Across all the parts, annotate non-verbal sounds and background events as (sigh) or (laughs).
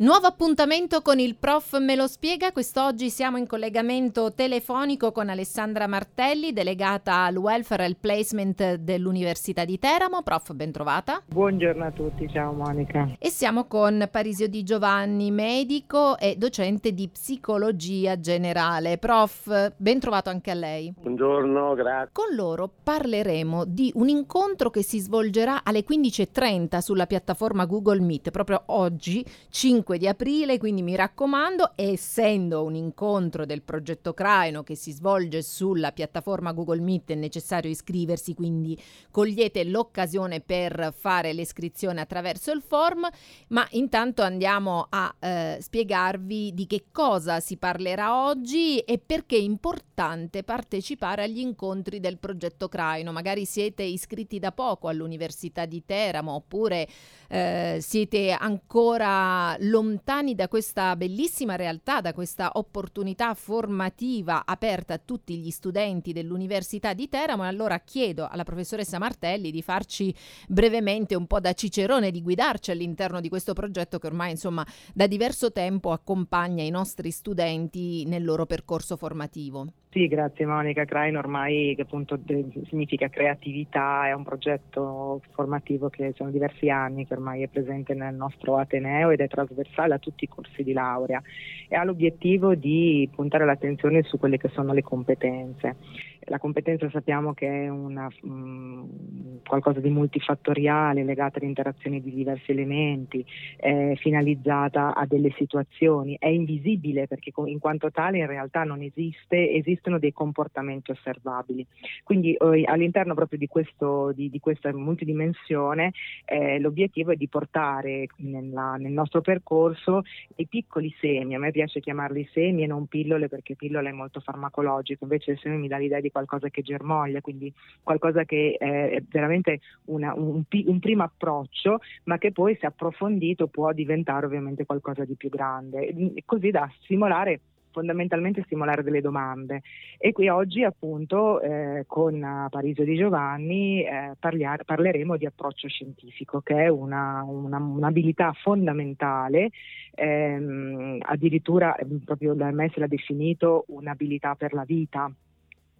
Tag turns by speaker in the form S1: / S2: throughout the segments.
S1: Nuovo appuntamento con il prof Me lo spiega. Quest'oggi siamo in collegamento telefonico con Alessandra Martelli, delegata al welfare e al placement dell'Università di Teramo. Prof, ben trovata.
S2: Buongiorno a tutti, ciao Monica.
S1: E siamo con Parisio Di Giovanni, medico e docente di psicologia generale. Prof, ben trovato anche a lei.
S3: Buongiorno, grazie.
S1: Con loro parleremo di un incontro che si svolgerà alle 15.30 sulla piattaforma Google Meet, proprio oggi, 5 5 di aprile, quindi mi raccomando, essendo un incontro del progetto Craino che si svolge sulla piattaforma Google Meet è necessario iscriversi, quindi cogliete l'occasione per fare l'iscrizione attraverso il form, ma intanto andiamo a eh, spiegarvi di che cosa si parlerà oggi e perché è importante partecipare agli incontri del progetto Craino. Magari siete iscritti da poco all'Università di Teramo oppure eh, siete ancora lontani da questa bellissima realtà, da questa opportunità formativa aperta a tutti gli studenti dell'Università di Teramo. Allora chiedo alla professoressa Martelli di farci brevemente un po' da cicerone, di guidarci all'interno di questo progetto che ormai insomma da diverso tempo accompagna i nostri studenti nel loro percorso formativo.
S2: Sì, grazie Monica. Crain ormai che appunto significa creatività, è un progetto formativo che sono diversi anni che ormai è presente nel nostro Ateneo ed è trasversale a tutti i corsi di laurea e ha l'obiettivo di puntare l'attenzione su quelle che sono le competenze. La competenza sappiamo che è una, mh, mm, qualcosa di multifattoriale, legata all'interazione di diversi elementi, è finalizzata a delle situazioni, è invisibile perché in quanto tale in realtà non esiste, esistono dei comportamenti osservabili. Quindi eh, all'interno proprio di, questo, di, di questa multidimensione eh, l'obiettivo è di portare nella, nel nostro percorso dei piccoli semi, a me piace chiamarli semi e non pillole perché pillola è molto farmacologico, invece il seme mi dà l'idea di qualcosa che germoglia, quindi qualcosa che è veramente una, un, un, primo approccio, ma che poi se approfondito può diventare ovviamente qualcosa di più grande, così da stimolare fondamentalmente stimolare delle domande. E qui oggi appunto eh, con Parisio Di Giovanni eh, parliar, parleremo di approccio scientifico che è una, una, un'abilità fondamentale ehm, addirittura proprio l'OMS l'ha definito un'abilità per la vita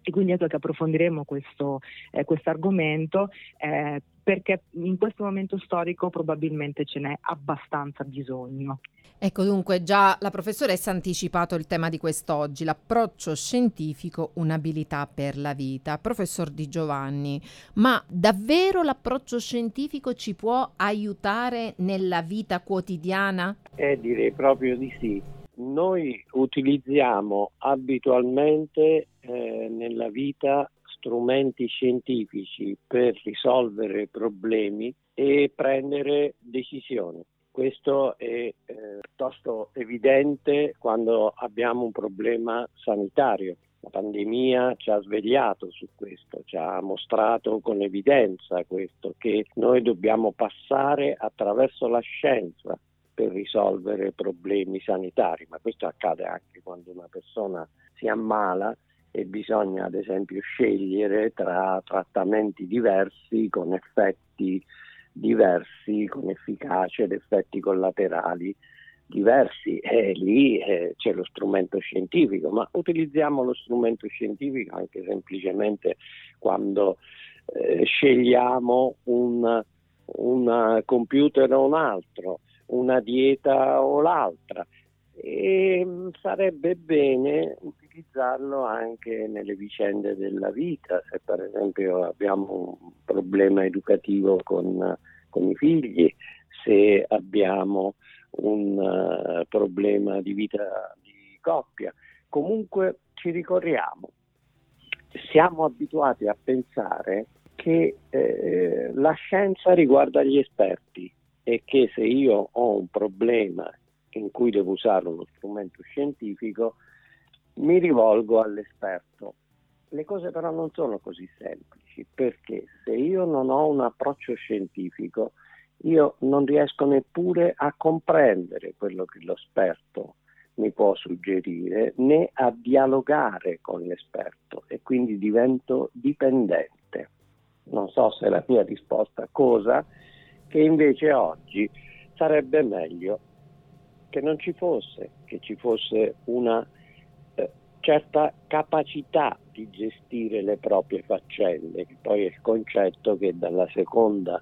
S2: e quindi ecco che approfondiremo questo eh, argomento eh, perché in questo momento storico probabilmente ce n'è abbastanza bisogno.
S1: Ecco dunque già la professoressa ha anticipato il tema di quest'oggi, l'approccio scientifico, un'abilità per la vita. Professor Di Giovanni, ma davvero l'approccio scientifico ci può aiutare nella vita quotidiana?
S3: Eh, direi proprio di sì. Noi utilizziamo abitualmente eh, nella vita strumenti scientifici per risolvere problemi e prendere decisioni. Questo è eh, piuttosto evidente quando abbiamo un problema sanitario. La pandemia ci ha svegliato su questo, ci ha mostrato con evidenza questo, che noi dobbiamo passare attraverso la scienza per risolvere problemi sanitari, ma questo accade anche quando una persona si ammala e bisogna ad esempio scegliere tra trattamenti diversi con effetti diversi, con efficacia ed effetti collaterali diversi. E lì eh, c'è lo strumento scientifico, ma utilizziamo lo strumento scientifico anche semplicemente quando eh, scegliamo un, un computer o un altro, una dieta o l'altra. E mm, sarebbe bene utilizzarlo anche nelle vicende della vita, se per esempio abbiamo un problema educativo con, con i figli, se abbiamo un uh, problema di vita di coppia, comunque ci ricorriamo. Siamo abituati a pensare che eh, la scienza riguarda gli esperti e che se io ho un problema in cui devo usare uno strumento scientifico, mi rivolgo all'esperto. Le cose però non sono così semplici perché se io non ho un approccio scientifico, io non riesco neppure a comprendere quello che l'esperto mi può suggerire né a dialogare con l'esperto e quindi divento dipendente. Non so se la mia risposta cosa che invece oggi sarebbe meglio che non ci fosse, che ci fosse una eh, certa capacità di gestire le proprie faccende, che poi è il concetto che dalla seconda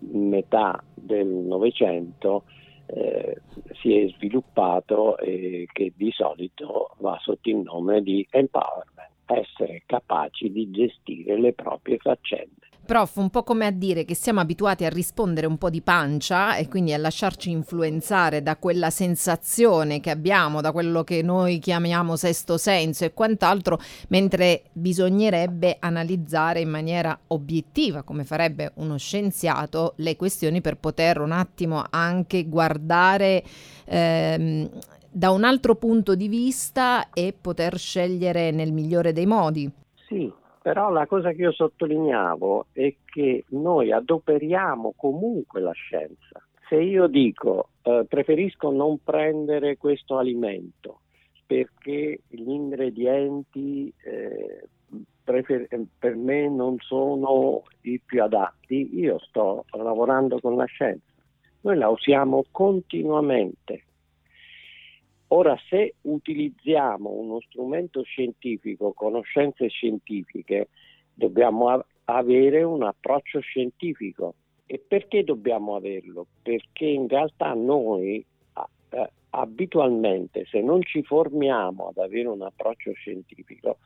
S3: metà del Novecento eh, si è sviluppato e che di solito va sotto il nome di empowerment, essere capaci di gestire le proprie faccende.
S1: Prof, un po' come a dire che siamo abituati a rispondere un po' di pancia e quindi a lasciarci influenzare da quella sensazione che abbiamo, da quello che noi chiamiamo sesto senso e quant'altro, mentre bisognerebbe analizzare in maniera obiettiva, come farebbe uno scienziato, le questioni per poter un attimo anche guardare ehm, da un altro punto di vista e poter scegliere nel migliore dei modi.
S3: Sì, però la cosa che io sottolineavo è che noi adoperiamo comunque la scienza. Se io dico eh, preferisco non prendere questo alimento perché gli ingredienti eh, prefer- per me non sono i più adatti, io sto lavorando con la scienza. Noi la usiamo continuamente Ora, se utilizziamo uno strumento scientifico, conoscenze scientifiche, dobbiamo a- avere un approccio scientifico. E perché dobbiamo averlo? Perché in realtà noi eh, abitualmente, se non ci formiamo ad avere un approccio scientifico,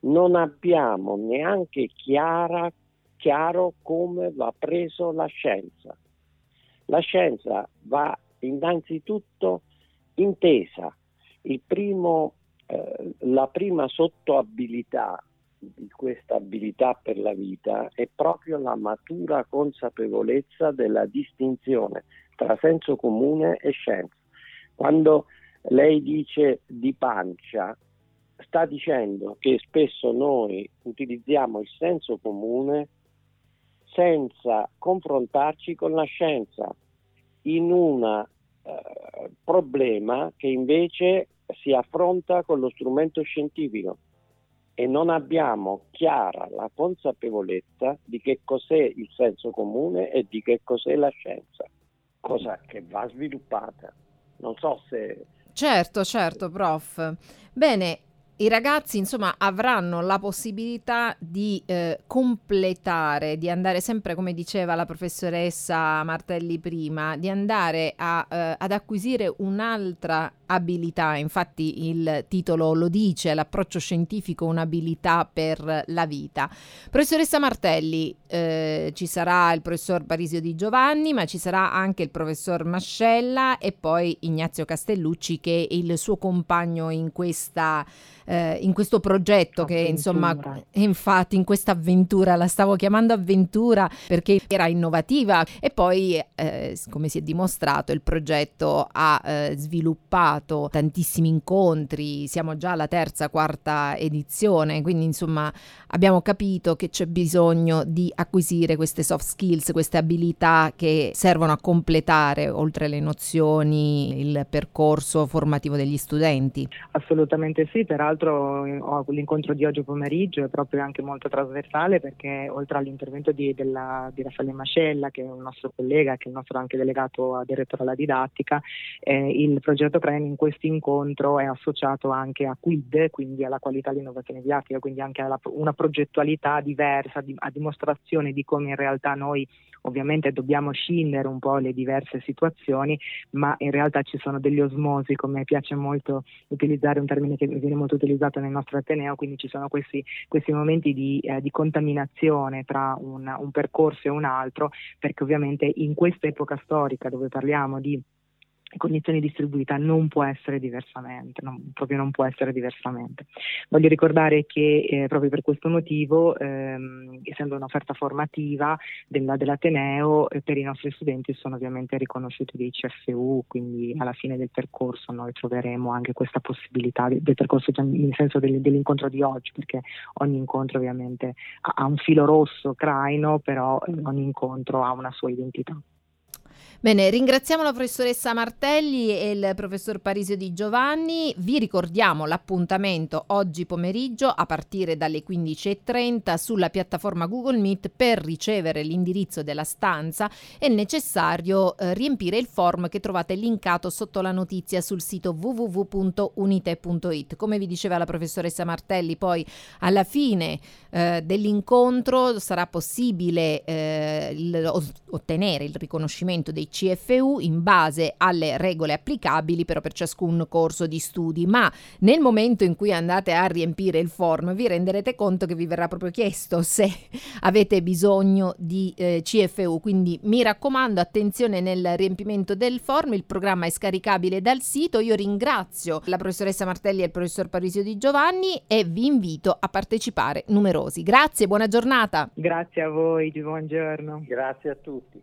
S3: non abbiamo neanche chiara, chiaro come va preso la scienza. La scienza va innanzitutto intesa. Primo, eh, la prima sottoabilità di questa abilità per la vita è proprio la matura consapevolezza della distinzione tra senso comune e scienza. Quando lei dice di pancia, sta dicendo che spesso noi utilizziamo il senso comune senza confrontarci con la scienza in una eh, problema che invece si affronta con lo strumento scientifico e non abbiamo chiara la consapevolezza di che cos'è il senso comune e di che cos'è la scienza, cosa che va sviluppata. Non so se...
S1: Certo, certo, prof. Bene, i ragazzi insomma avranno la possibilità di eh, completare, di andare sempre come diceva la professoressa Martelli prima, di andare a, eh, ad acquisire un'altra abilità, infatti il titolo lo dice, l'approccio scientifico, un'abilità per la vita. Professoressa Martelli, eh, ci sarà il professor Parisio Di Giovanni, ma ci sarà anche il professor Mascella e poi Ignazio Castellucci che è il suo compagno in questa eh, in questo progetto avventura. che insomma infatti in questa avventura la stavo chiamando avventura perché era innovativa e poi eh, come si è dimostrato il progetto ha eh, sviluppato tantissimi incontri, siamo già alla terza, quarta edizione, quindi insomma abbiamo capito che c'è bisogno di acquisire queste soft skills, queste abilità che servono a completare, oltre le nozioni, il percorso formativo degli studenti.
S2: Assolutamente sì, peraltro l'incontro di oggi pomeriggio è proprio anche molto trasversale perché oltre all'intervento di, della, di Raffaele Mascella, che è un nostro collega, che è il nostro anche delegato a direttore alla didattica, eh, il progetto Training in questo incontro è associato anche a QUID, quindi alla qualità dell'innovazione didattica, quindi anche a una progettualità diversa, a dimostrazione di come in realtà noi ovviamente dobbiamo scindere un po' le diverse situazioni, ma in realtà ci sono degli osmosi, come piace molto utilizzare un termine che viene molto utilizzato nel nostro Ateneo, quindi ci sono questi, questi momenti di, eh, di, contaminazione tra un, un percorso e un altro, perché ovviamente in questa epoca storica dove parliamo di condizioni distribuita non può essere diversamente, non, proprio non può essere diversamente. Voglio ricordare che eh, proprio per questo motivo, ehm, essendo un'offerta formativa della, dell'Ateneo, eh, per i nostri studenti sono ovviamente riconosciuti dei CFU, quindi alla fine del percorso noi troveremo anche questa possibilità del percorso nel senso del, dell'incontro di oggi, perché ogni incontro ovviamente ha, ha un filo rosso, craino, però eh, ogni incontro ha una sua identità.
S1: Bene, ringraziamo la professoressa Martelli e il professor Parisio Di Giovanni. Vi ricordiamo l'appuntamento oggi pomeriggio a partire dalle 15.30 sulla piattaforma Google Meet per ricevere l'indirizzo della stanza. È necessario eh, riempire il form che trovate linkato sotto la notizia sul sito www.unite.it. Come vi diceva la professoressa Martelli, poi alla fine eh, dell'incontro sarà possibile eh, il, ottenere il riconoscimento dei CFU in base alle regole applicabili però per ciascun corso di studi, ma nel momento in cui andate a riempire il form vi renderete conto che vi verrà proprio chiesto se (laughs) avete bisogno di eh, CFU, quindi mi raccomando attenzione nel riempimento del form, il programma è scaricabile dal sito, io ringrazio la professoressa Martelli e il professor Parisio Di Giovanni e vi invito a partecipare numerosi. Grazie, buona giornata.
S2: Grazie a voi, buongiorno.
S3: Grazie a tutti.